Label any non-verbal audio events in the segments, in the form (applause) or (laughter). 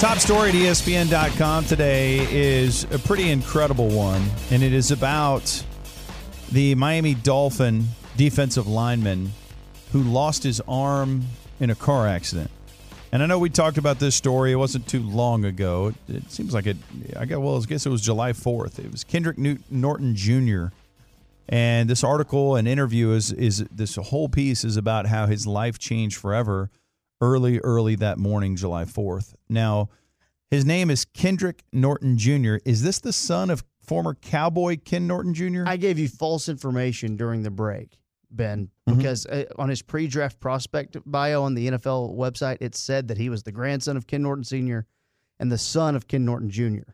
Top story at ESPN.com today is a pretty incredible one, and it is about the Miami Dolphin defensive lineman who lost his arm in a car accident. And I know we talked about this story. It wasn't too long ago. It, it seems like it. I guess. Well, I guess it was July fourth. It was Kendrick Norton Jr. And this article and interview is is this whole piece is about how his life changed forever early, early that morning, July 4th. Now, his name is Kendrick Norton Jr. Is this the son of former cowboy Ken Norton Jr.? I gave you false information during the break, Ben, Mhm. because uh, on his pre-draft prospect bio on the NFL website, it said that he was the grandson of Ken Norton Sr. and the son of Ken Norton Jr.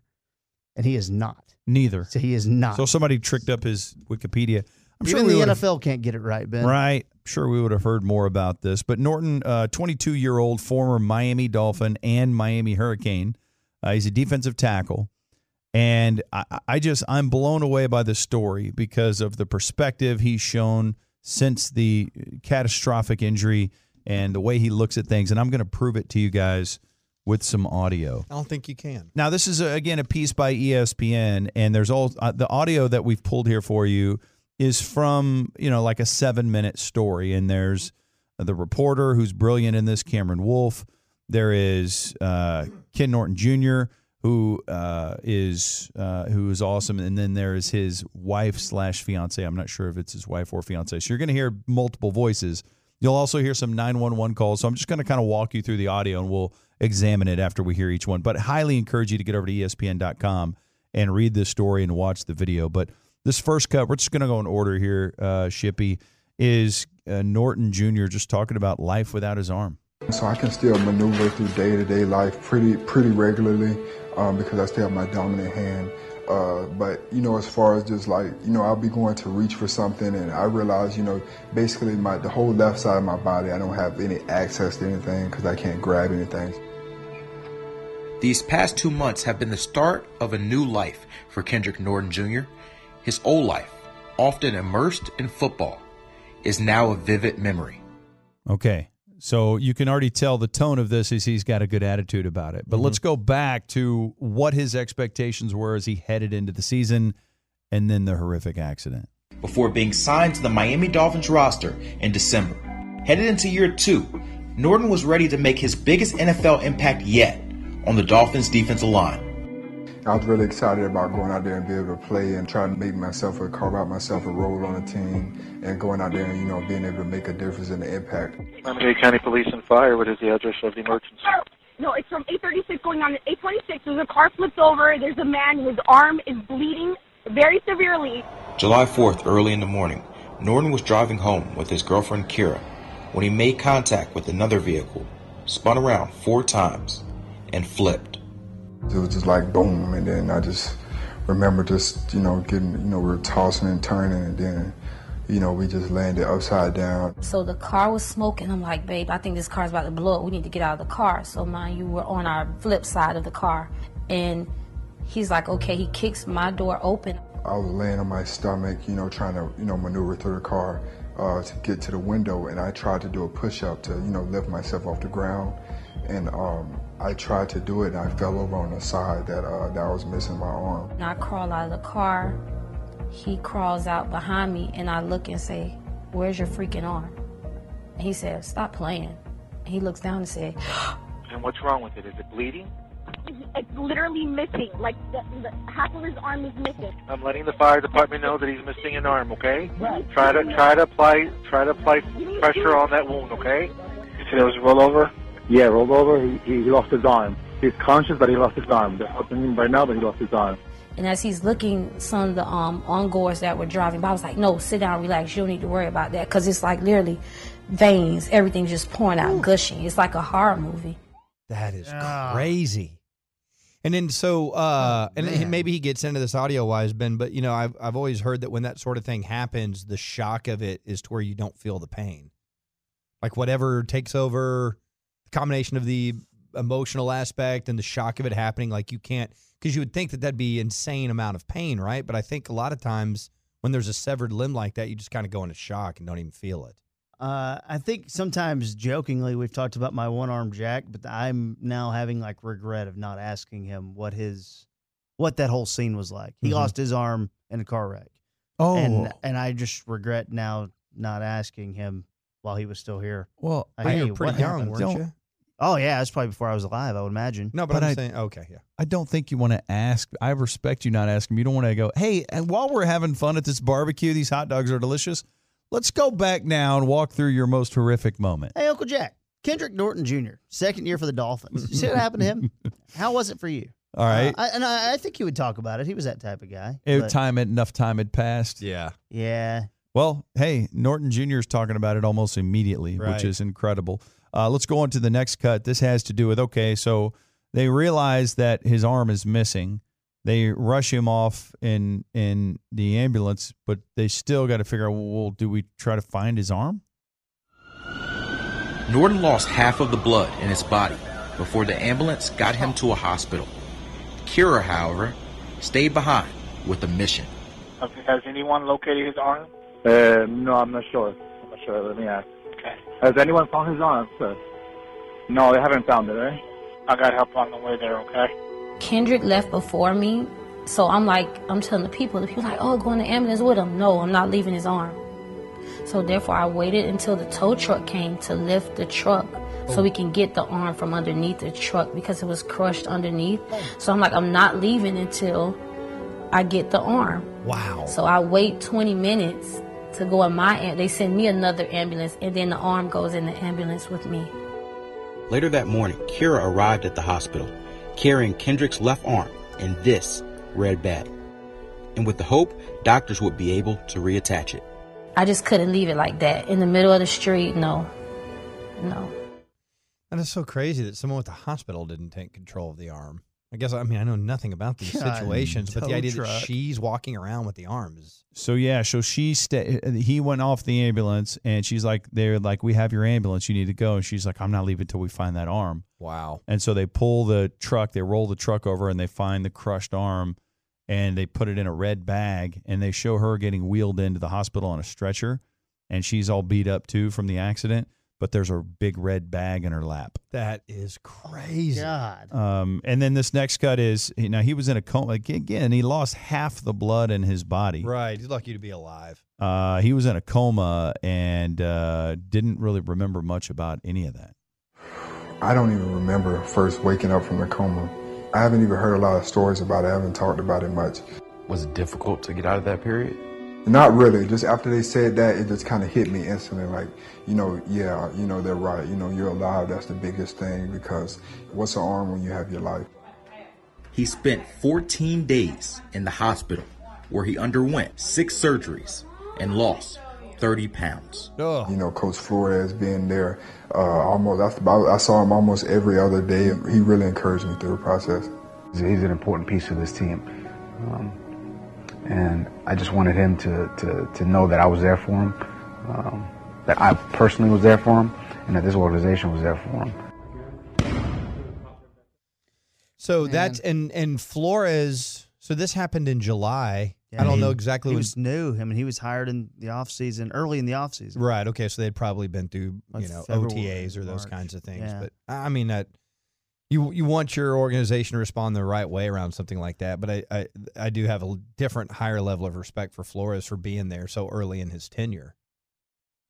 And he is not. Neither. So he is not. So somebody tricked up his Wikipedia. I'm Even sure the NFL can't get it right, Ben. Right. Sure, we would have heard more about this. But Norton, 22 year old former Miami Dolphin and Miami Hurricane, uh, he's a defensive tackle. And I, I just, I'm blown away by this story because of the perspective he's shown since the catastrophic injury and the way he looks at things. And I'm going to prove it to you guys with some audio. I don't think you can. Now, this is, uh, again, a piece by ESPN, and there's all uh, the audio that we've pulled here for you is from, you know, like a seven minute story. And there's the reporter who's brilliant in this, Cameron Wolfe. There is uh, Ken Norton Jr., who uh, is uh, who is awesome, and then there is his wife slash fiance. I'm not sure if it's his wife or fiance. So you're going to hear multiple voices. You'll also hear some 911 calls. So I'm just going to kind of walk you through the audio, and we'll examine it after we hear each one. But highly encourage you to get over to ESPN.com and read this story and watch the video. But this first cut, we're just going to go in order here. Uh, Shippy is uh, Norton Jr. just talking about life without his arm. So I can still maneuver through day-to-day life pretty pretty regularly um, because I still have my dominant hand. Uh, but you know, as far as just like you know, I'll be going to reach for something, and I realize you know, basically my the whole left side of my body, I don't have any access to anything because I can't grab anything. These past two months have been the start of a new life for Kendrick Norton Jr. His old life, often immersed in football, is now a vivid memory. Okay. So you can already tell the tone of this is he's got a good attitude about it. But mm-hmm. let's go back to what his expectations were as he headed into the season and then the horrific accident. before being signed to the Miami Dolphins roster in December. Headed into year two, Norton was ready to make his biggest NFL impact yet on the Dolphins defensive line. I was really excited about going out there and be able to play and try to make myself a carve out myself a role on the team and going out there and you know being able to make a difference in the impact. Miami-Dade County Police and Fire. What is the address of the emergency? Oh, no, it's from 836 going on to 826. There's a car flips over. There's a man. His arm is bleeding very severely. July 4th, early in the morning, Norton was driving home with his girlfriend Kira when he made contact with another vehicle, spun around four times, and flipped. It was just like boom, and then I just remember just you know getting you know we were tossing and turning, and then you know we just landed upside down. So the car was smoking. I'm like, babe, I think this car's about to blow up. We need to get out of the car. So mind you, we're on our flip side of the car. And he's like, okay, he kicks my door open. I was laying on my stomach, you know, trying to you know maneuver through the car uh, to get to the window, and I tried to do a push up to you know lift myself off the ground, and um, I tried to do it, and I fell over on the side that uh, that I was missing my arm. And I crawl out of the car. He crawls out behind me, and I look and say, where's your freaking arm? And he says, stop playing. And he looks down and says, (gasps) And what's wrong with it? Is it bleeding? It's literally missing. Like the, the, half of his arm is missing. I'm letting the fire department know that he's missing an arm. Okay. Try to try to apply try to apply pressure on that wound. Okay. You said it was roll over. Yeah, rolled over. He, he lost his arm. He's conscious, but he lost his arm. They're helping him right now, but he lost his arm. And as he's looking, some of the um, ongoers that were driving by I was like, no, sit down, relax. You don't need to worry about that. Because it's like literally veins, everything just pouring out, gushing. It's like a horror movie. That is Ah. crazy. And then so, uh, and man. maybe he gets into this audio wise, Ben, but you know, I've I've always heard that when that sort of thing happens, the shock of it is to where you don't feel the pain. Like whatever takes over, the combination of the emotional aspect and the shock of it happening, like you can't, because you would think that that'd be insane amount of pain, right? But I think a lot of times when there's a severed limb like that, you just kind of go into shock and don't even feel it. Uh, I think sometimes jokingly we've talked about my one arm Jack, but I'm now having like regret of not asking him what his what that whole scene was like. He Mhm. lost his arm in a car wreck. Oh, and and I just regret now not asking him while he was still here. well, Like, but hey, you were pretty young, happened? weren't Don't- you? Oh yeah, that's probably before I was alive. I would imagine. No, but, But I'm I- saying, okay, yeah. I don't think you want to ask. I respect you not asking. You don't want to go, hey, and while we're having fun at this barbecue, these hot dogs are delicious. Let's go back now and walk through your most horrific moment. Hey, Uncle Jack, Kendrick Norton Jr. Second year for the Dolphins. You see what happened to him? (laughs) How was it for you? All right. Uh, I, and I, I think he would talk about it. He was that type of guy. It- time had, enough time had passed. Yeah. yeah. Well, hey, Norton Jr. is talking about it almost immediately, Right. which is incredible. Uh, let's go on to the next cut. This has to do with okay, so they realize that his arm is missing. They rush him off in in the ambulance, but they still got to figure out. Well, do we try to find his arm? Norton lost half of the blood in his body before the ambulance got him to a hospital. Kira, however, stayed behind with a mission. Has- Has anyone located his arm? Uh, no, I'm not sure. I'm not sure. Let me ask. Okay. Has anyone found his arm. No, they haven't found it, right? I got help on the way there, okay? Kendrick left before me, so I'm like, I'm telling the people, the people like, oh, go in the ambulance with him. No, I'm not leaving his arm. So therefore, I waited until the tow truck came to lift the truck so we can get the arm from underneath the truck because it was crushed underneath. So I'm like, I'm not leaving until I get the arm. Wow. So I wait 20 minutes to go in my they send me another ambulance and then the arm goes in the ambulance with me. Later that morning, Kira arrived at the hospital carrying Kendrick's left arm in this red bag. And with the hope doctors would be able to reattach it. I just couldn't leave it like that in the middle of the street. No, no. And it's so crazy that someone with the hospital didn't take control of the arm. I guess I mean I know nothing about these God, situations, but the idea that she's walking around with the arms. So yeah, so she sta- he went off the ambulance, and she's like, "They're like, we have your ambulance. You need to go." And she's like, "I'm not leaving until we find that arm." wow. And so they pull the truck, they roll the truck over, and they find the crushed arm, and they put it in a red bag, and they show her getting wheeled into the hospital on a stretcher, and she's all beat up too from the accident, but there's a big red bag in her lap. That is crazy. God. Um, and then this next cut is you know he was in a coma again. He lost half the blood in his body. Right. He's lucky to be alive. Uh, he was in a coma and uh, didn't really remember much about any of that. I don't even remember first waking up from the coma. I haven't even heard a lot of stories about it. I haven't talked about it much. Was it difficult to get out of that period? Not really. Just after they said that, it just kind of hit me instantly. Like, you know, yeah, you know, they're right. You know, you're alive. That's the biggest thing because what's an arm when you have your life? He spent 14 days in the hospital where he underwent six surgeries and lost 30 pounds. Oh. You know, Coach Flores being there, uh, almost. I, I saw him almost every other day. He really encouraged me through the process. He's he's an important piece of this team. Um, and I just wanted him to, to, to know that I was there for him, um, that I personally was there for him, and that this organization was there for him. So Man. that's and and Flores. So this happened in July. I don't know exactly. He when- was new. I mean, he was hired in the off season, early in the off season. right. Okay. So they'd probably been through Like you know February, OTAs or those March. kinds of things. Yeah. But I mean that you you want your organization to respond the right way around something like that. But I I, I do have a different higher level of respect for Flores for being there so early in his tenure.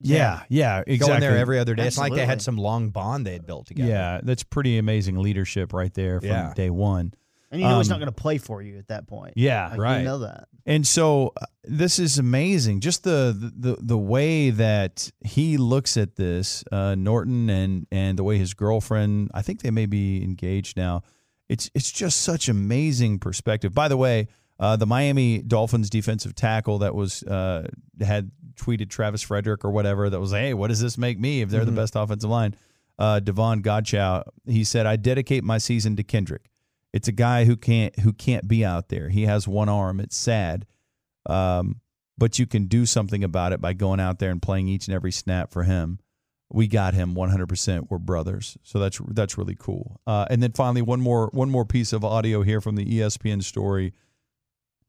Yeah, yeah, exactly. Going there every other day. It's like they had some long bond they had built together. Yeah, that's pretty amazing leadership right there from Yeah. day one. And you know he's Um, not going to play for you at that point. Yeah, Like, right. You know that. And so uh, this is amazing. Just the the the way that he looks at this, uh, Norton, and and the way his girlfriend. I think they may be engaged now. It's it's just such amazing perspective. By the way, uh, the Miami Dolphins defensive tackle that was uh, had tweeted Travis Frederick or whatever that was, hey, what does this make me if they're Mhm. the best offensive line? Uh, Davon Godchaux, he said, I dedicate my season to Kendrick. It's a guy who can't who can't be out there. He has one arm. It's sad, um, but you can do something about it by going out there and playing each and every snap for him. We got him 100%. We're brothers, so that's that's really cool. Uh, and then finally, one more one more piece of audio here from the ESPN story.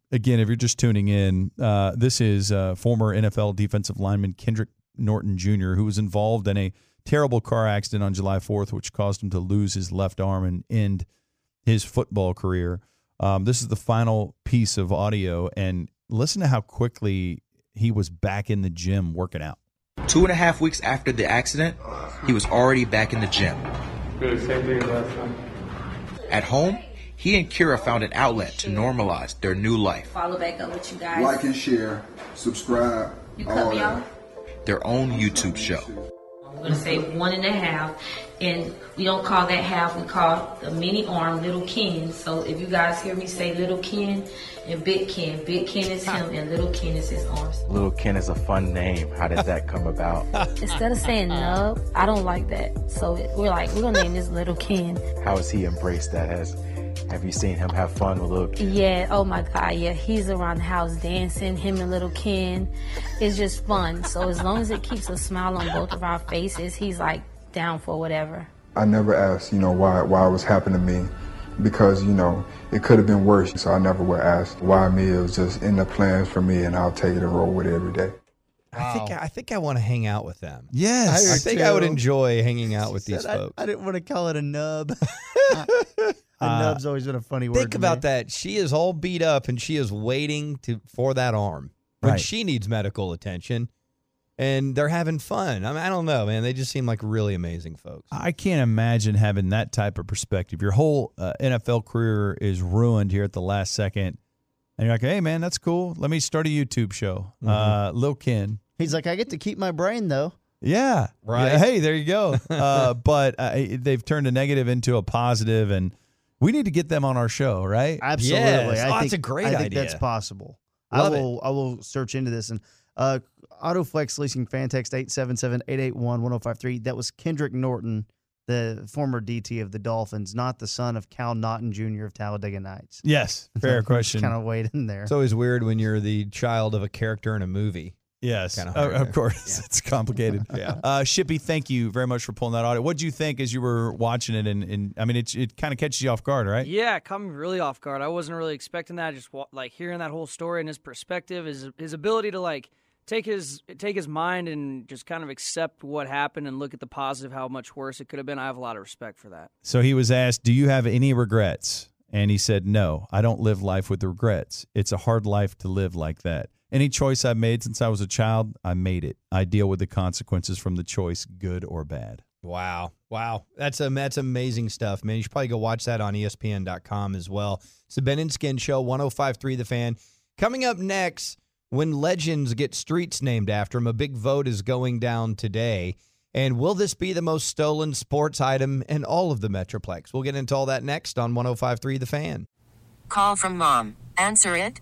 Again, if you're just tuning in, uh, this is uh, former NFL defensive lineman Kendrick Norton Jr., who was involved in a terrible car accident on July 4th, which caused him to lose his left arm and end his football career. Um, this is the final piece of audio, and listen to how quickly he was back in the gym working out. Two and a half weeks after the accident, he was already back in the gym. Good, same thing last time. At home, he and Kira found an outlet to normalize their new life, Follow back up with you guys. Like and share, subscribe. You cut all me off? their own YouTube show. We're gonna say one and a half, and we don't call that half. We call the mini arm Little Ken. So if you guys hear me say Little Ken and Big Ken, Big Ken is him, and Little Ken is his arms. Little Ken is a fun name. How did that come about? (laughs) Instead of saying nub, I don't like that. So we're like, we're gonna name this Little Ken. How has he embraced that? Has have you seen him have fun with Little Ken? Yeah, oh my God, yeah, he's around the house dancing, him and little Ken. It's just fun. So as long as it keeps a smile on both of our faces, he's like down for whatever. I never asked, you know, why why it was happening to me, because you know it could have been worse. So I never would ask why me. It was just in the plans for me, and I'll take it and roll with it every day. I think I think I want to hang out with them. Yes. I, I think do I would enjoy hanging out with these I- folks. I, didn't want to call it a nub. (laughs) (laughs) a Uh, nub's always been a funny word. Think about me. that. She is all beat up and she is waiting to for that arm when Right. she needs medical attention. And they're having fun. I mean, I don't know, man. They just seem like really amazing folks. I can't imagine having that type of perspective. Your whole uh, NFL career is ruined here at the last second. And you're like, hey, man, that's cool. Let me start a YouTube show. Uh, Lil Ken. He's like, I get to keep my brain though. Yeah. Right. Yeah, hey, there you go. (laughs) uh, but uh, they've turned a negative into a positive, and we need to get them on our show, right? Absolutely. Yes. I Oh, think, that's a great I think that's possible. Love I it. will I will search into this and uh Autoflex leasing fan text 877-881-1053. That was Kendrick Norton, the former DT of the Dolphins, not the son of Cal Naughton Jr. of Talladega Nights. Yes. Fair (laughs) question. Kind of weighed in there. It's always weird when you're the child of a character in a movie. Yes, Kinda Uh, of to- course. It's complicated. (laughs) Yeah. Uh, Shippy, thank you very much for pulling that audio. What did you think as you were watching it? And, and I mean, it, it kind of catches you off guard, right? Yeah, it caught me really off guard. I wasn't really expecting that. Just like hearing that whole story and his perspective, his his ability to like take his take his mind and just kind of accept what happened and look at the positive, how much worse it could have been. I have a lot of respect for that. So he was asked, Do you have any regrets? And he said, No, I don't live life with regrets. It's a hard life to live like that. Any choice I've made since I was a child, I made it. I deal with the consequences from the choice, good or bad. Wow. Wow. That's a, that's amazing stuff, man. You should probably go watch that on ESPN.com as well. It's the Ben and Skin Show, 1053 The Fan. Coming up next, when legends get streets named after them, a big vote is going down today. And will this be the most stolen sports item in all of the Metroplex? We'll get into all that next on 1053 The Fan. Call from mom. Answer it.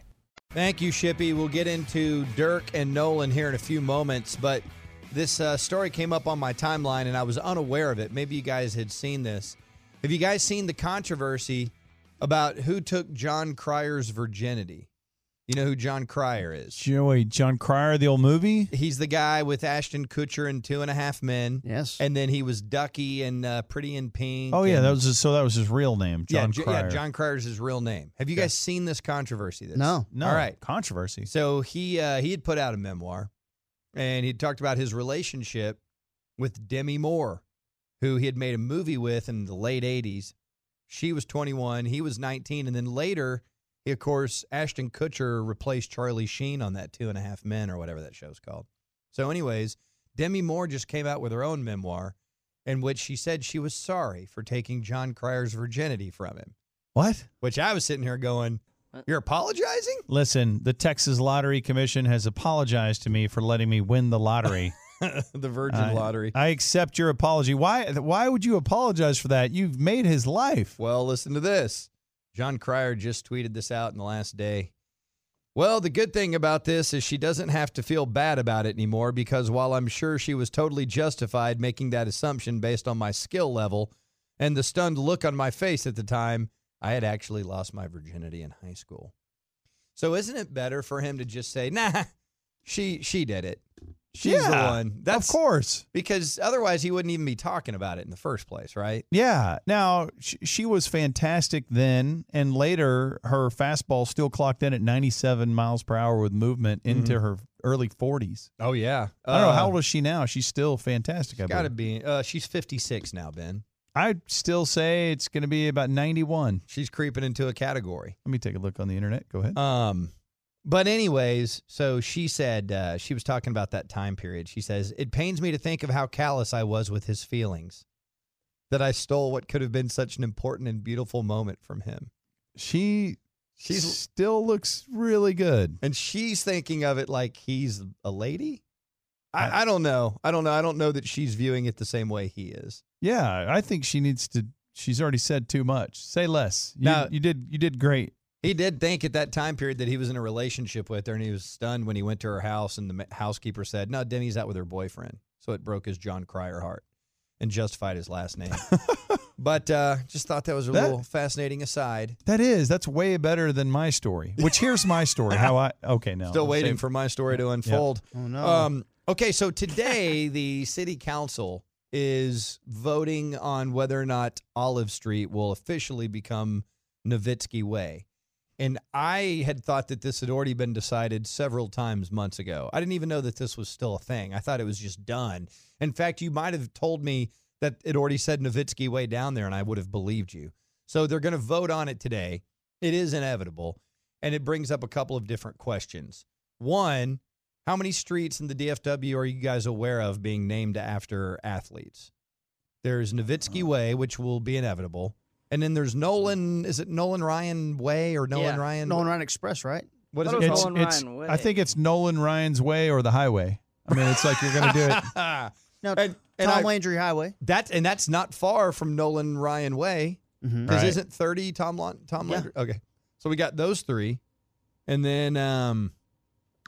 Thank you, Shippy. We'll get into Dirk and Nolan here in a few moments, but this uh, story came up on my timeline and I was unaware of it. Maybe you guys had seen this. Have you guys seen the controversy about who took Jon Cryer's virginity? You know who Jon Cryer is? Joey, Jon Cryer, the old movie? He's the guy with Ashton Kutcher and Two and a Half Men. Yes. And then he was Ducky and uh, Pretty in Pink. Oh, yeah. and- That was his, so that was his real name, John J- Cryer. yeah, Jon Cryer's his real name. Have you guys seen this controversy? That's, No. No. All right. Controversy. So he uh, he had put out a memoir, and he talked about his relationship with Demi Moore, who he had made a movie with in the late '80s. She was 21, he was 19, and then later, he, of course, Ashton Kutcher replaced Charlie Sheen on that Two and a Half Men or whatever that show's called. So, anyways, Demi Moore just came out with her own memoir, in which she said she was sorry for taking Jon Cryer's virginity from him. What? Which I was sitting here going, You're apologizing? Listen, the Texas Lottery Commission has apologized to me for letting me win the lottery. (laughs) the Virgin I- Lottery. I accept your apology. Why? Why would you apologize for that? You've made his life. Well, listen to this. Jon Cryer just tweeted this out in the last day. Well, the good thing about this is she doesn't have to feel bad about it anymore because while I'm sure she was totally justified making that assumption based on my skill level and the stunned look on my face at the time, I had actually lost my virginity in high school. So isn't it better for him to just say, "Nah, she she did it. She's the one. That's of course. because otherwise he wouldn't even be talking about it in the first place, right? Yeah. Now she, she was fantastic then, and later her fastball still clocked in at 97 miles per hour with movement into Mhm. her early 40s. Oh yeah. I don't know how Uh, old is she now. She's still fantastic. I Got to be. Uh, she's 56 now, Ben. I'd still say it's going to be about 91. She's creeping into a category. Let me take a look on the internet. Go ahead. Um, but anyways, so she said uh, she was talking about that time period. She says it pains me to think of how callous I was with his feelings, that I stole what could have been such an important and beautiful moment from him. She she still looks really good. and she's thinking of it like he's a lady. I, I don't know. I don't know. I don't know that she's viewing it the same way he is. Yeah, I think she needs to. She's already said too much. Say less. You, Now- you did. You did great. He did think at that time period that he was in a relationship with her, and he was stunned when he went to her house and the housekeeper said, "No, Demi's out with her boyfriend." So it broke his Jon Cryer heart and justified his last name. (laughs) but uh, just thought that was a That- little fascinating aside. That is. That's way better than my story. Which here's my story. How I (laughs) okay now. Still waiting Same- for my story to unfold. Oh no. Um, okay, so today (laughs) the city council is voting on whether or not Olive Street will officially become Nowitzki Way. And I had thought that this had already been decided several times months ago. I didn't even know that this was still a thing. I thought it was just done. In fact, you might have told me that it already said Nowitzki Way down there, and I would have believed you. So they're going to vote on it today. It is inevitable. And it brings up a couple of different questions. One, how many streets in the DFW are you guys aware of being named after athletes? There's Nowitzki uh. Way, which will be inevitable. And then there's Nolan, is it Nolan Ryan Way or Nolan Yeah. Ryan? Nolan Ryan Express, right? What is it? it It's, Nolan it's, Ryan I think it's Nolan Ryan's way or the highway. I mean, it's like you're going to do it. (laughs) No, And- and Tom I- Landry Highway. That and that's not far from Nolan Ryan Way. Because Right. isn't 30 Tom Lon- Tom Yeah. Landry? Okay. So we got those three. And then um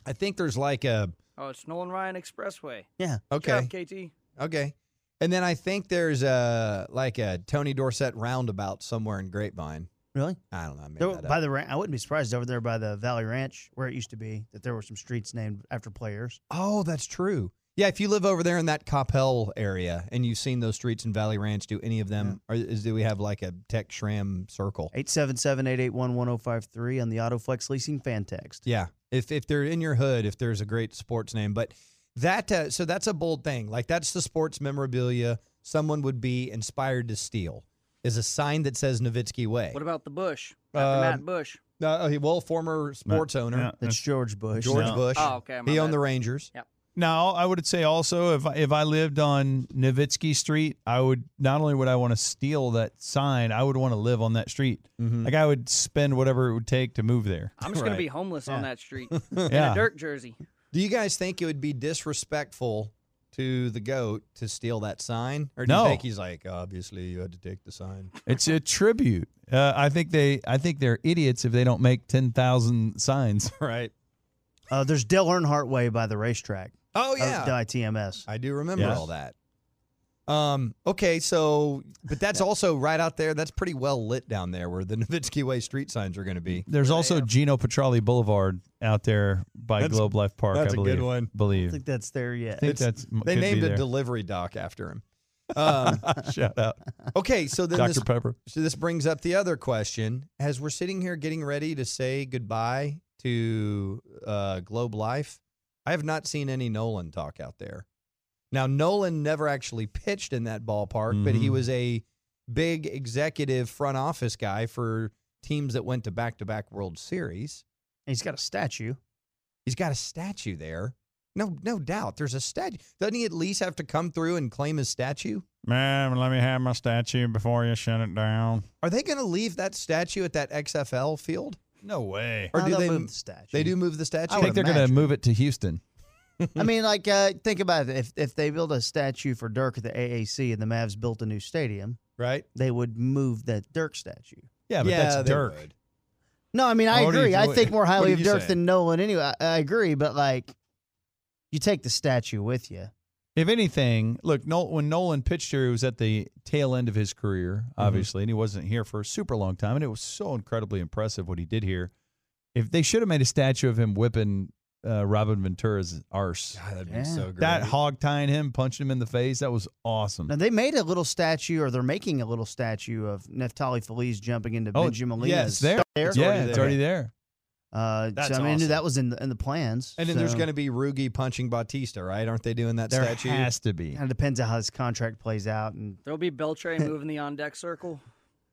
I think there's like a Oh, it's Nolan Ryan Expressway. Yeah. okay. Job, KT. Okay. And then I think there's a like a Tony Dorsett roundabout somewhere in Grapevine. Really? I don't know. I made that by up. the ran- I wouldn't be surprised over there by the Valley Ranch where it used to be that there were some streets named after players. Oh, that's true. Yeah, if you live over there in that Coppell area and you've seen those streets in Valley Ranch, do any of them or is do we have like a Tex Schramm circle? 877-881-1053 on the Autoflex Leasing fan text. Yeah, if if they're in your hood, if there's a great sports name, but that uh, so that's a bold thing. Like that's the sports memorabilia someone would be inspired to steal. Is a sign that says Nowitzki Way. What about the Bush? After Um, Matt Bush. Uh, well, former sports owner yeah. That's George Bush. George No. Bush. Oh, okay, my He owned bad. the Rangers. Yep. Now, I would say also if I, if I lived on Nowitzki Street, I would not only would I want to steal that sign, I would want to live on that street. Mhm. Like I would spend whatever it would take to move there. I'm just gonna be homeless on that street (laughs) in Yeah. a dirt jersey. Do you guys think it would be disrespectful to the goat to steal that sign, or do No. you think he's like, obviously you had to take the sign? It's a tribute. Uh, I think they I think they're idiots if they don't make ten thousand signs. (laughs) right. Uh, there's Dale Earnhardt Way by the racetrack. Oh yeah, the ITMS. I do remember Yes. all that. Um. Okay. So, but that's also right out there. That's pretty well lit down there, where the (laughs) Nowitzki Way street signs are going to be. There's also Geno Petralli Boulevard out there by That's- Globe Life Park. that's I a good believe. one. I Believe. think that's there yet. I think It's- that's They named a there. delivery dock after him. (laughs) Um, Shout out, okay. So then Dr this, Pepper. so this brings up the other question: As we're sitting here getting ready to say goodbye to uh, Globe Life, I have not seen any Nolan talk out there. Now, Nolan never actually pitched in that ballpark, but he Mhm. was a big executive front office guy for teams that went to back to back World Series. He's got a statue. He's got a statue there. No, no doubt. There's a statue. Doesn't he at least have to come through and claim his statue? Man, let me have my statue before you shut it down. Are they going to leave that statue at that XFL field? No way. Or No, do they'll they move the statue. They do move the statue. I think they're going to move it to Houston. (laughs) I mean, like, uh, think about it. If if they build a statue for Dirk at the AAC and the Mavs built a new stadium, right? They would move that Dirk statue. Yeah, but that's they Dirk. would. No, I mean, I What do you- agree. I what- think more highly are of you Dirk saying? than Nolan. Anyway, I, I agree, but like, you take the statue with you. If anything, look, Nol- when Nolan pitched here, he was at the tail end of his career, obviously, and he wasn't here for a super long time. And it was so incredibly impressive what he did here. If they should have made a statue of him whipping uh, Robin Ventura's arse, that'd be so great. That hog tying him, punching him in the face, that was awesome. Now they made a little statue, or they're making a little statue of Neftali Feliz jumping into Oh, Benjamin Molina's. yeah, it's there. It's yeah, already it's there. already there. Uh, That's so I mean, knew awesome. that was in the, in the plans. And then there's going to be Rugi punching Bautista, right? Aren't they doing that There statue? has to be. Kind of depends on how his contract plays out, and There'll be Beltré (laughs) moving the on deck circle.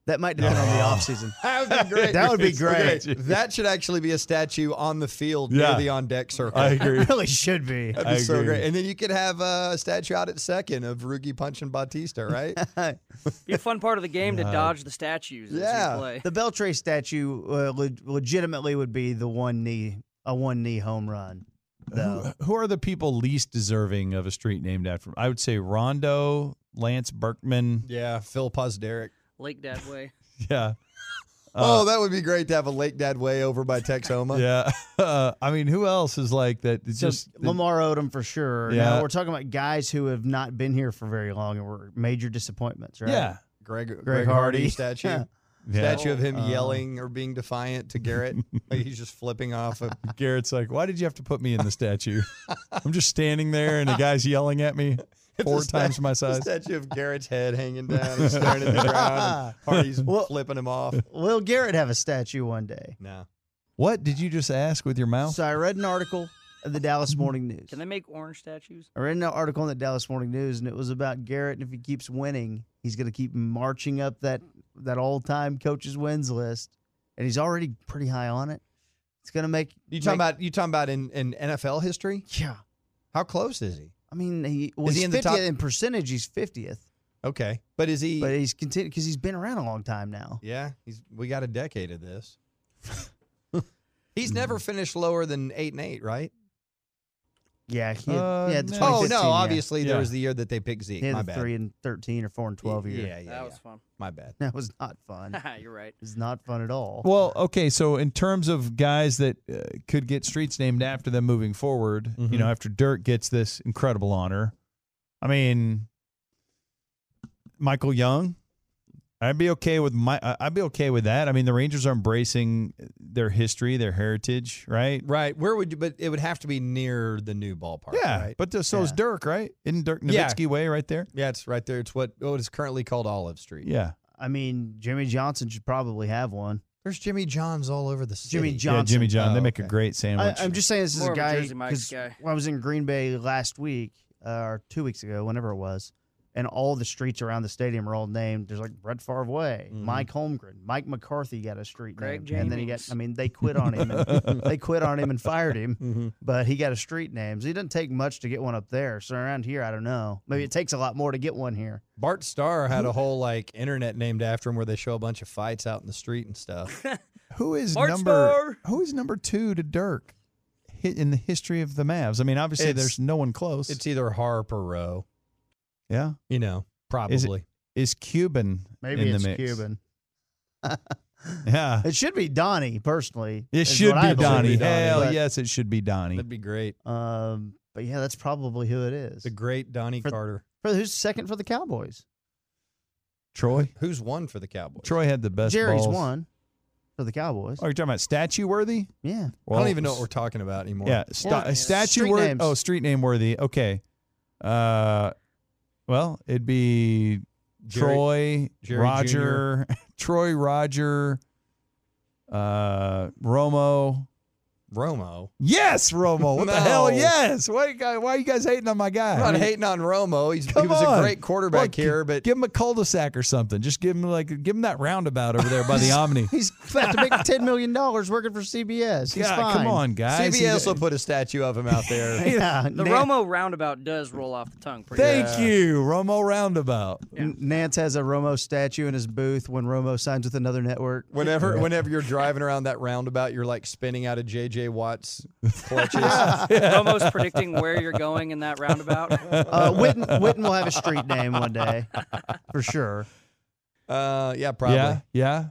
That might depend on the offseason. (laughs) That would be great. That would be great. Okay, That should actually be a statue on the field Yeah. near the on deck circle. I agree. It really should be. That'd be I so agree. great. And then you could have a statue out at second of Rugi punching Bautista, right? (laughs) Be a fun part of the game to dodge the statues as yeah. you play. The Beltré statue uh, le- legitimately would be the one knee, a one knee home run. Who, who are the people least deserving of a street named after? I would say Rondo, Lance Berkman. yeah, Phil Pozderick. Lake Dad Way. (laughs) Yeah. oh, that would be great to have a Lake Dad Way over by Texoma. (laughs) Yeah. Uh, I mean, who else is like that? It's So just Lamar Odom for sure. Yeah. Now, we're talking about guys who have not been here for very long and were major disappointments, right? Yeah. Greg, Greg, Hardy. Hardy (laughs) statue. Yeah. Statue of him Uh, yelling or being defiant to Garrett. like he's just flipping off. A, Garrett's like, why did you have to put me in the statue? I'm just standing there and the guy's yelling at me (laughs) four times sta- my a size. statue of Garrett's head hanging down and staring at the ground. And (laughs) Hardy's (laughs) Well- flipping him off. Will Garrett have a statue one day? No. What did you just ask with your mouth? So I read an article in the Dallas Morning News. Can they make orange statues? I read an article in the Dallas Morning News, and it was about Garrett. And if he keeps winning, he's going to keep marching up that that all time coaches wins list, and he's already pretty high on it. It's going to make You talking make- about you talking about in, in NFL history? Yeah, How close is he? I mean, he was Is he in the 50th top- in percentage. He's fiftieth, Okay, but is he? but he's continued because he's been around a long time now. yeah, he's. We got a decade of this. (laughs) he's never finished lower than eight and eight, right? Yeah, he had, Uh, yeah, the no. Oh 2015, no! yeah. Obviously, there was the year that they picked Zeke. he had My the bad. three and thirteen or four and twelve year. Yeah, yeah, that yeah. was fun. My bad. (laughs) that was not fun. (laughs) You're right. It's not fun at all. Well, okay, so in terms of guys that uh, could get streets named after them moving forward, you know, after Dirk gets this incredible honor, I mean, Michael Young, I'd be okay with my. I- I'd be okay with that. I mean, the Rangers are embracing their history, their heritage, right? Right. Where would you? But it would have to be near the new ballpark. Yeah, Right? but the, so is Dirk, right? Isn't Dirk Yeah. Nowitzki Way right there? yeah, it's right there. It's what what is currently called Olive Street. Yeah, I mean, Jimmy Johnson should probably have one. There's Jimmy John's all over the city. Jimmy yeah, Jimmy John. they Oh, make a great sandwich. I'm just saying this is More a guy Jersey Mike's 'cause guy. when I was in Green Bay last week uh, or two weeks ago, whenever it was, and all the streets around the stadium are all named. There's like Brett Favre Way, Mhm. Mike Holmgren, Mike McCarthy got a street Greg name, and then he got. I mean, they quit on him. And, (laughs) they quit on him and fired him, Mm-hmm. but he got a street name. So he doesn't take much to get one up there. So around here, I don't know. Maybe it takes a lot more to get one here. Bart Starr had a (laughs) whole like internet named after him where they show a bunch of fights out in the street and stuff. (laughs) Who is Bart number Starr. Who is number two to Dirk in the history of the Mavs? I mean, obviously It's- there's no one close. it's either Harp or Rowe. Yeah, You know, probably. is Cuban Maybe in it's the mix? Cuban. (laughs) Yeah, It should be Donnie personally. It should be Donnie. Donnie. Hell But- yes, it should be Donnie. That'd be great. Um, but yeah, that's probably who it is. The great Donnie For- Carter. For who's second for the Cowboys? Troy. Who's won for the Cowboys? Troy had the best. Jerry's balls. one for the Cowboys. Oh, you're talking about statue worthy? Yeah. I don't even know what we're talking about anymore. Yeah, sta- Yeah, statue worthy. Oh, street name worthy. Okay. Uh, well, it'd be Jerry- Troy, Jerry Roger, (laughs) Troy, Roger, uh, Romo, Romo. Yes, Romo. What the hell? Yes. Why, why are you guys hating on my guy? I'm not hating on Romo. He's, he was on. a great quarterback Look, here, but give him a cul-de-sac or something. Just give him like give him that roundabout over there by the (laughs) Omni. He's about to make ten million dollars working for CBS. He's God, fine. come on, guys. CBS will put a statue of him out there. (laughs) Yeah, The Nan- Romo roundabout does roll off the tongue pretty Thank good. you, Romo Roundabout. N- Nantz has a Romo statue in his booth when Romo signs with another network. Whenever, whenever you're driving around that roundabout, you're like spinning out of JJ Watt's (laughs) clutches. Romo's predicting where you're going in that roundabout. (laughs) Uh, Witten, Witten will have a street name one day, for sure. Uh, yeah, probably. Yeah, yeah.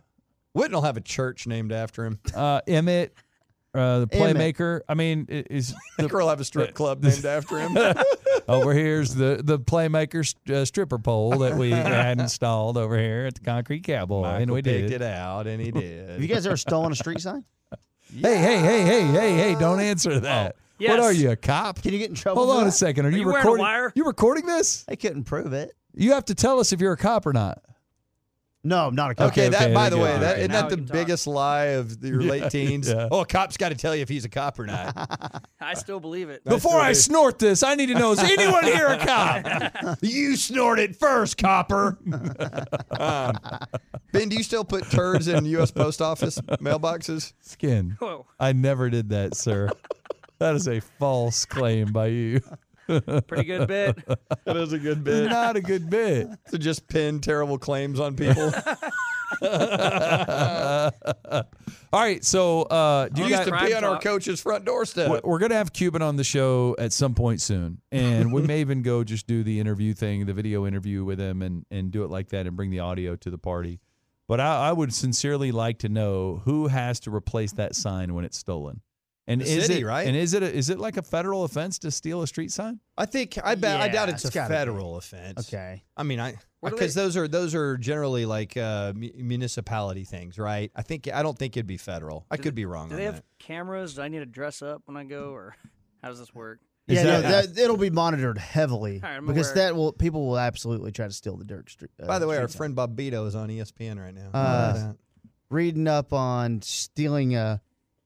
Witten will have a church named after him. Uh, Emmett, uh, the Emmett. playmaker. I mean, i- is the, Baker will have a strip club (laughs) named after him. over here's the the playmaker st- uh, stripper pole that we had installed over here at the Concrete Cowboy, and Michael we picked did. it out, and he Have did. you guys ever stolen a street sign? Hey, hey, hey, hey, hey, hey! Don't answer oh, that. yes. What are you, a cop? Can you get in trouble? Hold for on a second. Are, you, you wearing a recording? wire? You recording this? I couldn't prove it. You have to tell us if you're a cop or not. No, I'm not a cop. Okay, that okay, by the way, all that right. isn't Now that the we can talk. biggest lie of (laughs) your late teens? yeah. Oh, a cop's got to tell you if he's a cop or not. (laughs) I still believe it. Before I still snort this, I need to know: is anyone here a cop? (laughs) you snorted first, copper. um, ben, do you still put turds in U.S. Post Office mailboxes? Skin. Whoa. I never did that, sir. That is a false claim by you. Pretty good bit. (laughs) That is a good It's bit. not a good bit. to just pin terrible claims on people. (laughs) All right, so uh, do You you used to guys, be on our coach's front doorstep. we're- we're gonna have Cuban on the show at some point soon, and we may even go just do the interview thing, the video interview with him, and and do it like that, and bring the audio to the party. But I, I would sincerely like to know who has to replace that sign when it's stolen. And The is city, it right? And is it a, is it like a federal offense to steal a street sign? I think I bet I doubt it's, it's a gotta be. federal offense. Okay. I mean, I because those are those are generally like uh, mu- municipality things, right? I think I don't think it'd be federal. I Do- could be wrong. Do on they have that. cameras? Do I need to dress up when I go, or (laughs) how does this work? Yeah, that- no, that, it'll be monitored heavily All right, I'm because aware. that will people will absolutely try to steal the dirt street. Uh, By the way, our friend Bob Beto is on ESPN right now. Uh, reading up on stealing uh,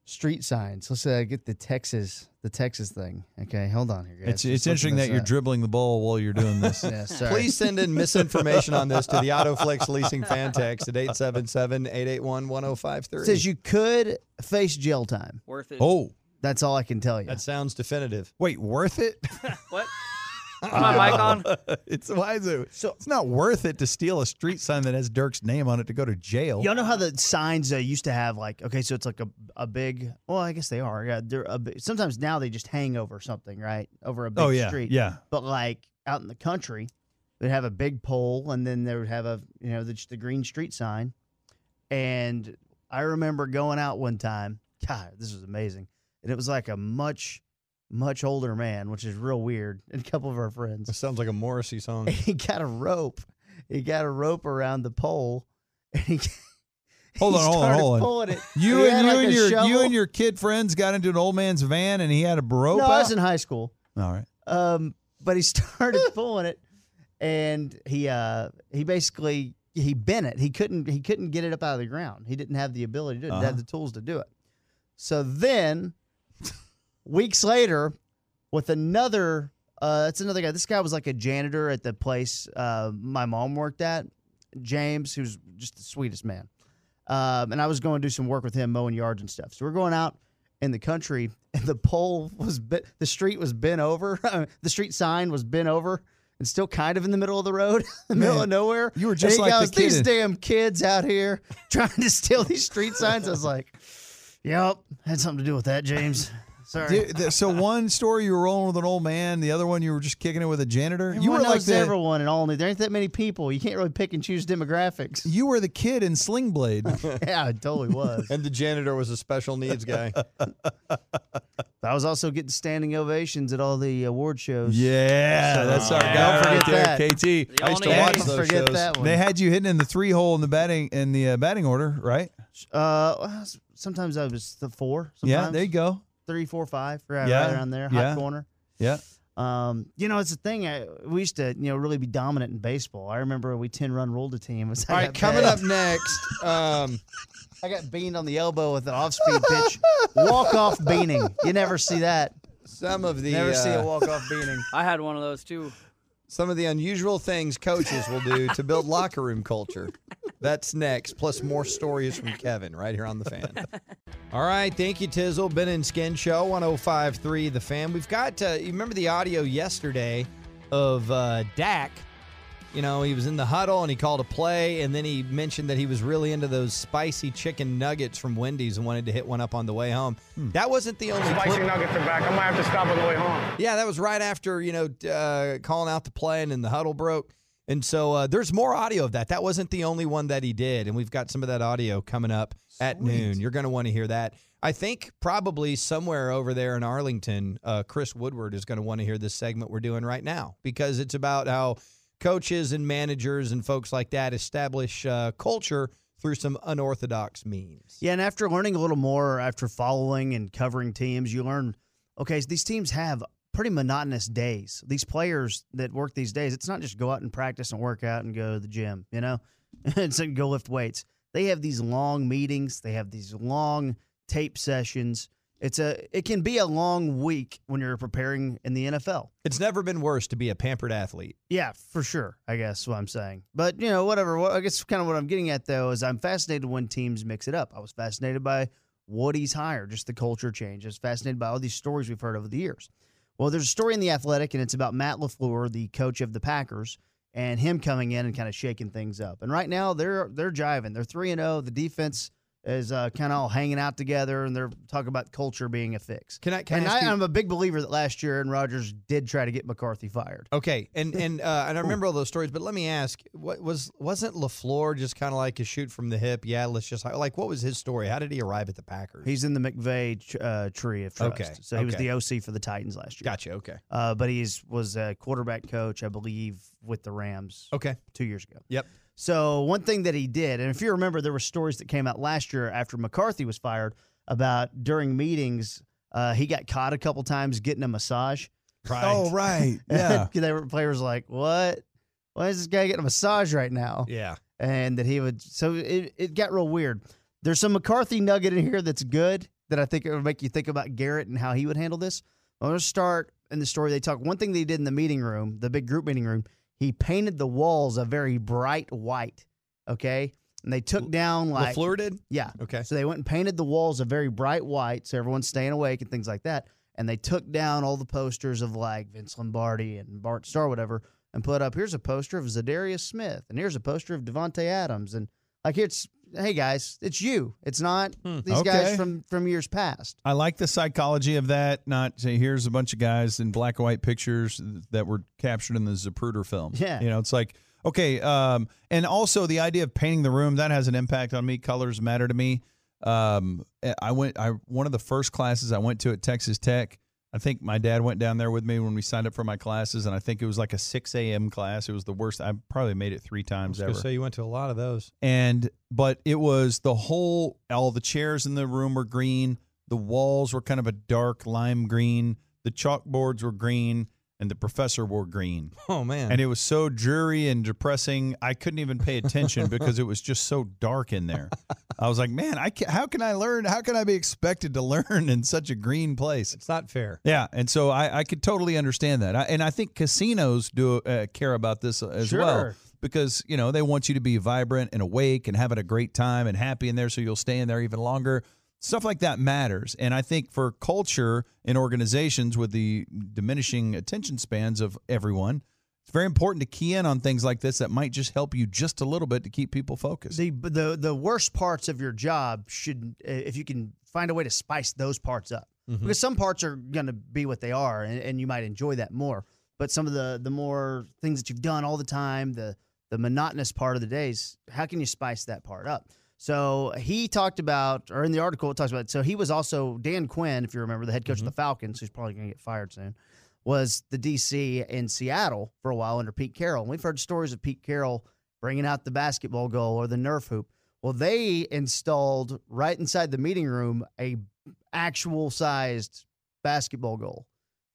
street signs. Let's uh, get the Texas the Texas thing. Okay, hold on here, guys. It's it's interesting that you're up. dribbling the ball while you're doing this. (laughs) Yeah, sorry. Please send in (laughs) misinformation on this to the (laughs) AutoFlex Leasing fan text at 877-881-1053. It says you could face jail time. Worth it? oh, That's all I can tell you. That sounds definitive. wait, worth it? What? Is my mic on? (laughs) it's why is it? So- it's not worth it to steal a street sign that has Dirk's name on it to go to jail. Y'all know how the signs uh, used to have like okay, so it's like a, a big. Well, I guess they are. Yeah, they're a big, sometimes now they just hang over something, right, over a big oh yeah, street. yeah. But like out in the country, they'd have a big pole, and then they would have a you know the, just the green street sign. And I remember going out one time. God, this was amazing, and it was like a much, much older man, which is real weird, and a couple of our friends. This sounds like a Morrissey song. (laughs) He got a rope. He got a rope around the pole. And he, (laughs) Hold he on, hold on, hold on. Pulling it. You He and you like and your you and your kid friends got into an old man's van and he had a rope. No, I was in high school. All right. Um, but he (laughs) started pulling it, and he uh he basically he bent it. He couldn't he couldn't get it up out of the ground. He didn't have the ability to. He didn't Uh-huh. have the tools to do it. So then, weeks later, with another uh that's another guy. This guy was like a janitor at the place uh my mom worked at. James, who's just the sweetest man. Um, and I was going to do some work with him mowing yards and stuff. So we're going out in the country, and the pole was bit, the street was bent over. (laughs) the street sign was bent over and still kind of in the middle of the road, (laughs) the middle of nowhere. you were just like the goes, These damn kids out here (laughs) trying to steal these street signs. I was like, "Yep, had something to do with that, James." Sorry. Dude, th- so (laughs) one story you were rolling with an old man, the other one you were just kicking it with a janitor. you Everyone were like the everyone and all. There ain't that many people. You can't really pick and choose demographics. you were the kid in Sling Blade. (laughs) yeah, I totally was. And the janitor was a special needs guy. (laughs) I was also getting standing ovations at all the award shows. yeah, So, that's our yeah, guy don't right forget there, that. KT. I used to watch those forget shows. that one. They had you hitting in the three hole in the batting in the uh, batting order, right? Uh, sometimes I was the four. Sometimes. Yeah, there you go. Three, four, five, right, Yeah, right around there. Hot yeah. corner. Yeah. Um, you know, it's a thing. I, we used to, you know, really be dominant in baseball. I remember we ten run ruled a team. Was All right, coming up next. Um, (laughs) I got beaned on the elbow with an off speed pitch, walk off beaning. You never see that. some of the Never see a uh, walk off beaning. I had one of those too. some of the unusual things coaches will do to build locker room culture. That's next, plus more stories from Kevin right here on the fan. (laughs) All right, thank you, Tizzle. Ben and Skin Show, 1053 The Fan. We've got, uh, you remember the audio yesterday of uh, Dak? You know, he was in the huddle and he called a play, and then he mentioned that he was really into those spicy chicken nuggets from Wendy's and wanted to hit one up on the way home. That wasn't the only Spicy clip- nuggets are back. I might have to stop on the way home. yeah, that was right after you know uh, calling out the play and then the huddle broke. And so uh, there's more audio of that. That wasn't the only one that he did, and we've got some of that audio coming up at noon. You're going to want to hear that. I think probably somewhere over there in Arlington, uh, Chris Woodward is going to want to hear this segment we're doing right now because it's about how coaches and managers and folks like that establish uh, culture through some unorthodox means. Yeah, and after learning a little more, after following and covering teams, you learn okay, so these teams have pretty monotonous days. These players that work these days, it's not just go out and practice and work out and go to the gym, you know, (laughs) and go lift weights. They have these long meetings, they have these long tape sessions. It's a it can be a long week when you're preparing in the NFL. It's never been worse to be a pampered athlete. Yeah, for sure. I guess what I'm saying. But you know, whatever. I guess kind of what I'm getting at though is I'm fascinated when teams mix it up. I was fascinated by Woody's hire, just the culture change. I was fascinated by all these stories we've heard over the years. Well, there's a story in the Athletic, and it's about Matt LaFleur, the coach of the Packers, and him coming in and kind of shaking things up. And right now they're they're jiving. They're three and zero. The defense is uh, kind of all hanging out together, and they're talking about culture being a fix. Can I? Can and I I, I'm a big believer that last year and Rodgers did try to get McCarthy fired. Okay, and (laughs) and uh, and I remember all those stories, but let me ask: what was wasn't LaFleur just kind of like a shoot from the hip? Yeah, let's just like what was his story? How did he arrive at the Packers? He's in the McVay uh, tree of trust. Okay, So he was the OC for the Titans last year. Gotcha. Okay. Uh, but he's was a quarterback coach, I believe, with the Rams. Okay. Two years ago. Yep. So one thing that he did, and if you remember, there were stories that came out last year after McCarthy was fired about during meetings, uh, he got caught a couple times getting a massage. Oh, right. (laughs) Yeah. they were players were like, what? Why is this guy getting a massage right now? Yeah. and that he would. So it, it got real weird. There's some McCarthy nugget in here that's good that I think it would make you think about Garrett and how he would handle this. I'm going to start in the story. They talk one thing they did in the meeting room, the big group meeting room. He painted the walls a very bright white. Okay, and they took down like LaFleur did. yeah. Okay. So they went and painted the walls a very bright white, so everyone's staying awake and things like that. And they took down all the posters of like Vince Lombardi and Bart Starr, whatever, and put up here's a poster of Za'Darius Smith, and here's a poster of Davante Adams, and like it's hey guys, it's you. It's not these Okay. guys from from years past. I like the psychology of that. Not say here's a bunch of guys in black and white pictures that were captured in the Zapruder film. Yeah. you know, it's like okay, um, and also the idea of painting the room that has an impact on me. Colors matter to me. Um, I went. I one of the first classes I went to at Texas Tech. I think my dad went down there with me when we signed up for my classes, and I think it was like a six a.m. class. It was the worst. I probably made it three times ever. So you went to a lot of those. and but it was the whole all the chairs in the room were green the walls were kind of a dark lime green the chalkboards were green and the professor wore green (laughs) Oh man. and it was so dreary and depressing i couldn't even pay attention because it was just so dark in there (laughs) i was like man i can, how can i learn how can i be expected to (laughs) learn in such a green place it's not fair. yeah, and so I, I could totally understand that, I, and I think casinos do uh, care about this as well because you know they want you to be vibrant and awake and having a great time and happy in there, so you'll stay in there even longer. Stuff like that matters, and I think for culture in organizations with the diminishing attention spans of everyone, it's very important to key in on things like this that might just help you just a little bit to keep people focused. The the the worst parts of your job should if you can find a way to spice those parts up Mhm. because some parts are going to be what they are and, and you might enjoy that more but some of the the more things that you've done all the time the the monotonous part of the days how can you spice that part up so he talked about or in the article it talks about so he was also dan quinn if you remember the head coach of mm-hmm. the falcons who's probably going to get fired soon was the dc in seattle for a while under pete carroll and we've heard stories of pete carroll bringing out the basketball goal or the nerf hoop well they installed right inside the meeting room a actual sized basketball goal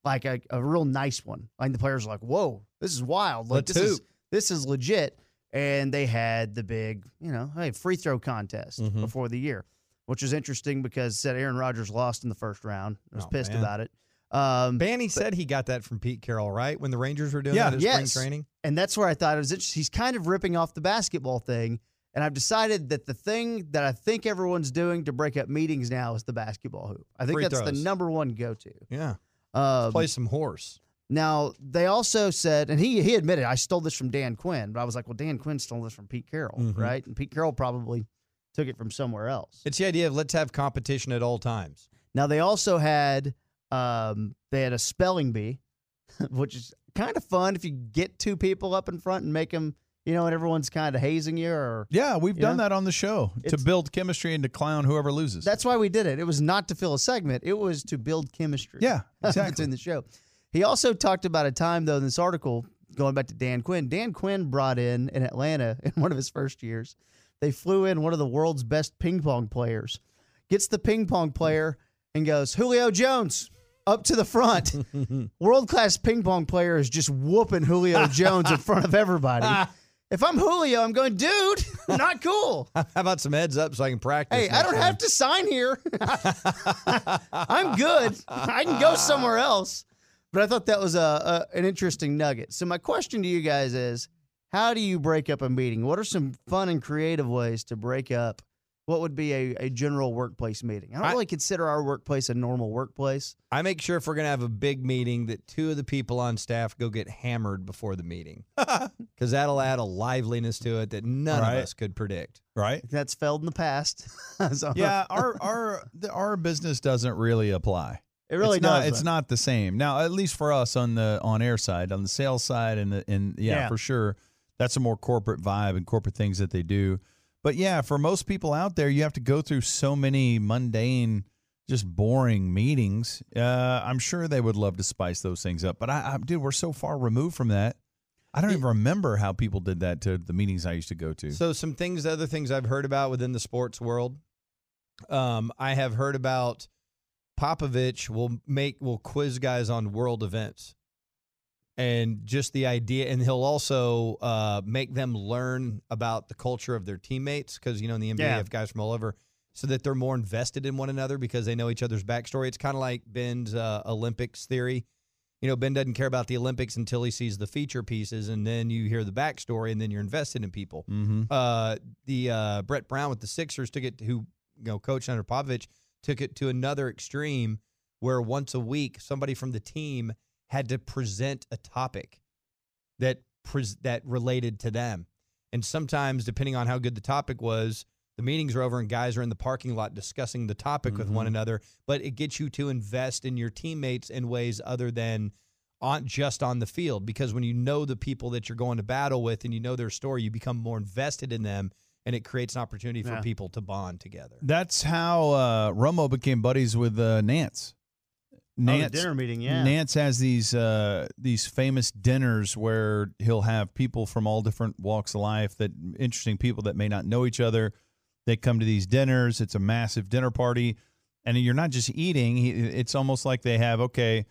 like a, a real nice one. Like the players are like, "Whoa, this is wild! Like Let's this is this is legit." And they had the big, you know, hey, free throw contest Mhm. before the year, which was interesting because said Aaron Rodgers lost in the first round. I was Oh, pissed man. about it. Um, Banny said he got that from Pete Carroll, right? When the Rangers were doing yeah, that at yes. spring training. And that's where I thought it was interesting. He's kind of ripping off the basketball thing. And I've decided that the thing that I think everyone's doing to break up meetings now is the basketball hoop. I think Free that's throws. the number one go to. Yeah. Um, Play some horse. Now they also said, and he he admitted I stole this from Dan Quinn, but I was like, well, Dan Quinn stole this from Pete Carroll, Mhm. right? And Pete Carroll probably took it from somewhere else. It's the idea of let's have competition at all times. Now they also had um, they had a spelling bee, (laughs) which is kind of fun if you get two people up in front and make them, you know, and everyone's kind of hazing you or Yeah, we've done know? that on the show to build chemistry and to clown whoever loses. That's why we did it. It was not to fill a segment. It was to build chemistry. Yeah, (laughs) exactly. in the show. He also talked about a time though in this article going back to Dan Quinn. Dan Quinn brought in in Atlanta (laughs) in one of his first years. They flew in one of the world's best ping pong players. Gets the ping pong player and goes, "Julio Jones." Up to the front. (laughs) World class ping pong player is just whooping Julio (laughs) Jones in front of everybody. If I'm Julio, I'm going, dude, not cool. How about some heads up so I can practice? Hey, I don't time? have to sign here. I'm good. I can go somewhere else. But I thought that was a, a an interesting nugget. So my question to you guys is, how do you break up a meeting? What are some fun and creative ways to break up what would be a, a general workplace meeting? I don't I- really consider our workplace a normal workplace. I make sure if we're gonna have a big meeting that two of the people on staff go get hammered before the meeting, (laughs) because that'll add a liveliness to it that none Right. of us could predict. right? That's failed in the past. (laughs) So- Yeah, our our the, our business doesn't really apply. It really it's not, doesn't. It's not the same now. At least for us on the on air side, on the sales side, and the and yeah, Yeah. for sure, that's a more corporate vibe and corporate things that they do. But yeah, for most people out there, you have to go through so many mundane, just boring meetings. Uh, I'm sure they would love to spice those things up. But I, I dude, we're so far removed from that. I don't even remember how people did that to the meetings I used to go to. So some things, other things I've heard about within the sports world. Um, I have heard about Popovich will make will quiz guys on world events, and just the idea, and he'll also uh, make them learn about the culture of their teammates because you know in the NBA Yeah. have guys from all over, so that they're more invested in one another because they know each other's backstory. It's kind of like Ben's uh, Olympics theory. You know, Ben doesn't care about the Olympics until he sees the feature pieces, and then you hear the backstory, and then you're invested in people mm-hmm. uh, the uh, Brett Brown with the Sixers took it to, who you know coached under Popovich took it to another extreme where once a week somebody from the team had to present a topic that pres- that related to them. And sometimes depending on how good the topic was, the meetings are over and guys are in the parking lot discussing the topic with one Mhm. another, but it gets you to invest in your teammates in ways other than on just on the field because when you know the people that you're going to battle with and you know their story, you become more invested in them and it creates an opportunity for Yeah. people to bond together. That's how uh, Romo became buddies with uh, Nantz. Oh, the dinner meeting, yeah. Nantz has these uh, these famous dinners where he'll have people from all different walks of life, that interesting people that may not know each other. They come to these dinners. It's a massive dinner party, and you're not just eating. It's almost like they have okay.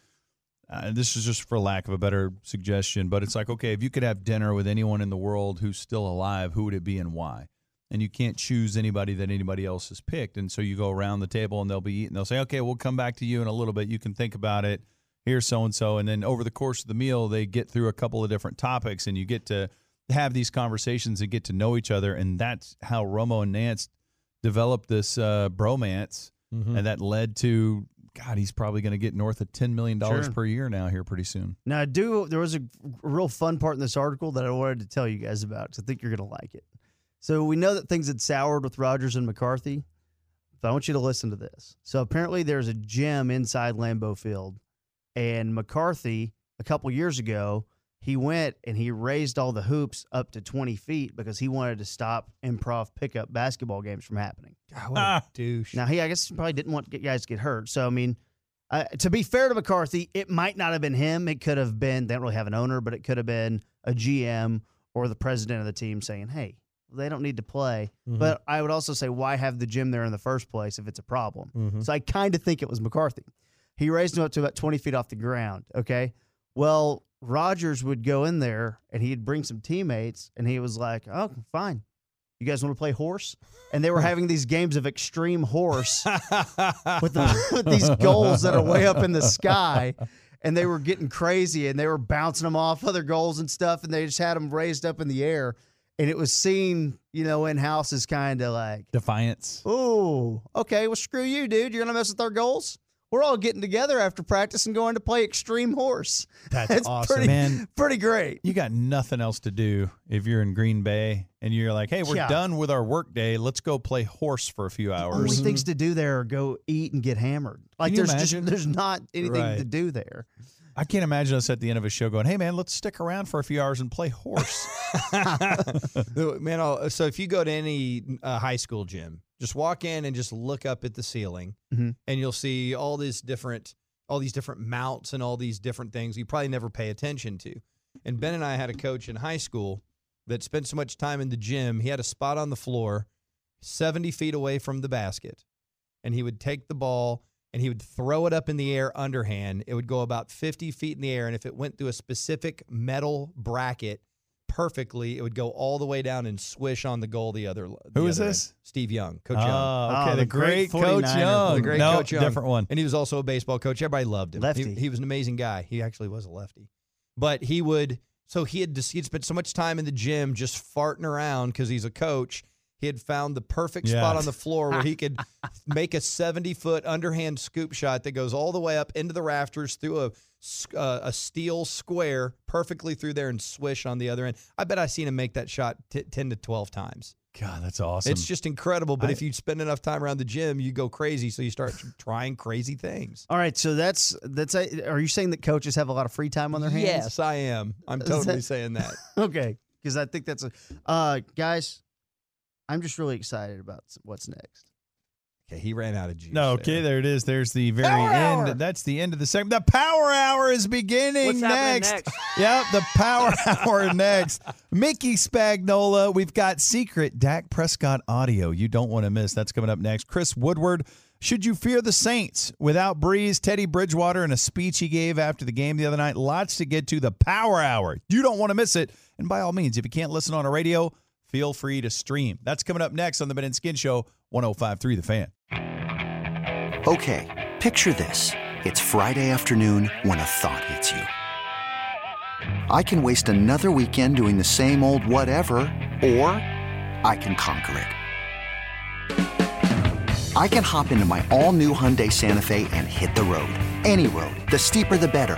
Uh, this is just for lack of a better suggestion, but it's like okay, if you could have dinner with anyone in the world who's still alive, who would it be and why? And you can't choose anybody that anybody else has picked. And so you go around the table and they'll be eating. They'll say, okay, we'll come back to you in a little bit. You can think about it. Here's so and so. And then over the course of the meal, they get through a couple of different topics and you get to have these conversations and get to know each other. And that's how Romo and Nantz developed this uh, bromance. Mhm. And that led to, God, he's probably going to get north of $10 million Sure. per year now here pretty soon. Now, I do there was a, real fun part in this article that I wanted to tell you guys about because I think you're going to like it. So we know that things had soured with Rodgers and McCarthy. But I want you to listen to this. So apparently, there's a gym inside Lambeau Field, and McCarthy a couple years ago he went and he raised all the hoops up to 20 feet because he wanted to stop improv pickup basketball games from happening. God, what a douche. Now he, I guess, probably didn't want to get guys to get hurt. So I mean, uh, to be fair to McCarthy, it might not have been him. It could have been. They don't really have an owner, but it could have been a GM or the president of the team saying, "Hey, they don't need to play." Mhm. But I would also say, why have the gym there in the first place if it's a problem? Mhm. So I kind of think it was McCarthy. He raised him up to about 20 feet off the ground. Okay. Well, Rodgers would go in there and he'd bring some teammates and he was like, oh, fine. You guys want to play horse? And they were having these games of extreme horse (laughs) with, the, with these goals that are way up in the sky. And they were getting crazy and they were bouncing them off other goals and stuff. And they just had them raised up in the air. And it was seen, you know, in house as kind of like, Defiance. oh, okay, well, screw you, dude. You're going to mess with our goals? We're all getting together after practice and going to play extreme horse. That's (laughs) It's awesome, pretty, man. Pretty great. You got nothing else to do if you're in Green Bay and you're like, hey, we're Yeah. done with our work day. Let's go play horse for a few hours. Only mm-hmm. things to do there are go eat and get hammered. Like Can you there's imagine? just there's not anything Right. to do there. I can't imagine us at the end of a show going, hey, man, let's stick around for a few hours and play horse. (laughs) Man, I'll- so if you go to any uh, high school gym, just walk in and just look up at the ceiling, Mhm. and you'll see all these different, all these different mounts and all these different things you probably never pay attention to. And Ben and I had a coach in high school that spent so much time in the gym. He had a spot on the floor, seventy feet away from the basket, and he would take the ball and he would throw it up in the air underhand. It would go about 50 feet in the air. And if it went through a specific metal bracket perfectly, it would go all the way down and swish on the goal the other the Who is other end. this? Steve Young, Coach Oh, Young. okay, the great Coach Young. The great no, Coach Young. different one. And he was also a baseball coach. Everybody loved him. Lefty. He, he was an amazing guy. He actually was a lefty. But he would, so he had just, he'd spent so much time in the gym just farting around because he's a coach. He had found the perfect spot on the floor where he could (laughs) make a 70 foot underhand scoop shot that goes all the way up into the rafters through a, uh, a steel square perfectly through there and swish on the other end. I bet I seen him make that shot t- 10 to 12 times. God, that's awesome. It's just incredible. But I- if you spend enough time around the gym, you go crazy. So you start trying crazy things. All right, so that's that's. A, are you saying that coaches have a lot of free time on their hands? Yes, I am. I'm (laughs) totally that- saying that. (laughs) okay, because I think that's a. Uh, guys, I'm just really excited about what's next. Okay, he ran out of juice. No, okay, there it is. There's the very Power end. hour. That's the end of the segment. The power hour is beginning What's next. next? Yep, the power (laughs) hour next. Mickey Spagnola. We've got secret Dak Prescott audio you don't want to miss. That's coming up next. Chris Woodward. Should you fear the Saints? Without Brees, Teddy Bridgewater, and a speech he gave after the game the other night. Lots to get to. The power hour. You don't want to miss it. And by all means, if you can't listen on a radio, feel free to stream. That's coming up next on the Ben and Skin Show, 1053 The Fan. Okay, picture this. It's Friday afternoon when a thought hits you. I can waste another weekend doing the same old whatever, or I can conquer it. I can hop into my all new Hyundai Santa Fe and hit the road. Any road. The steeper, the better.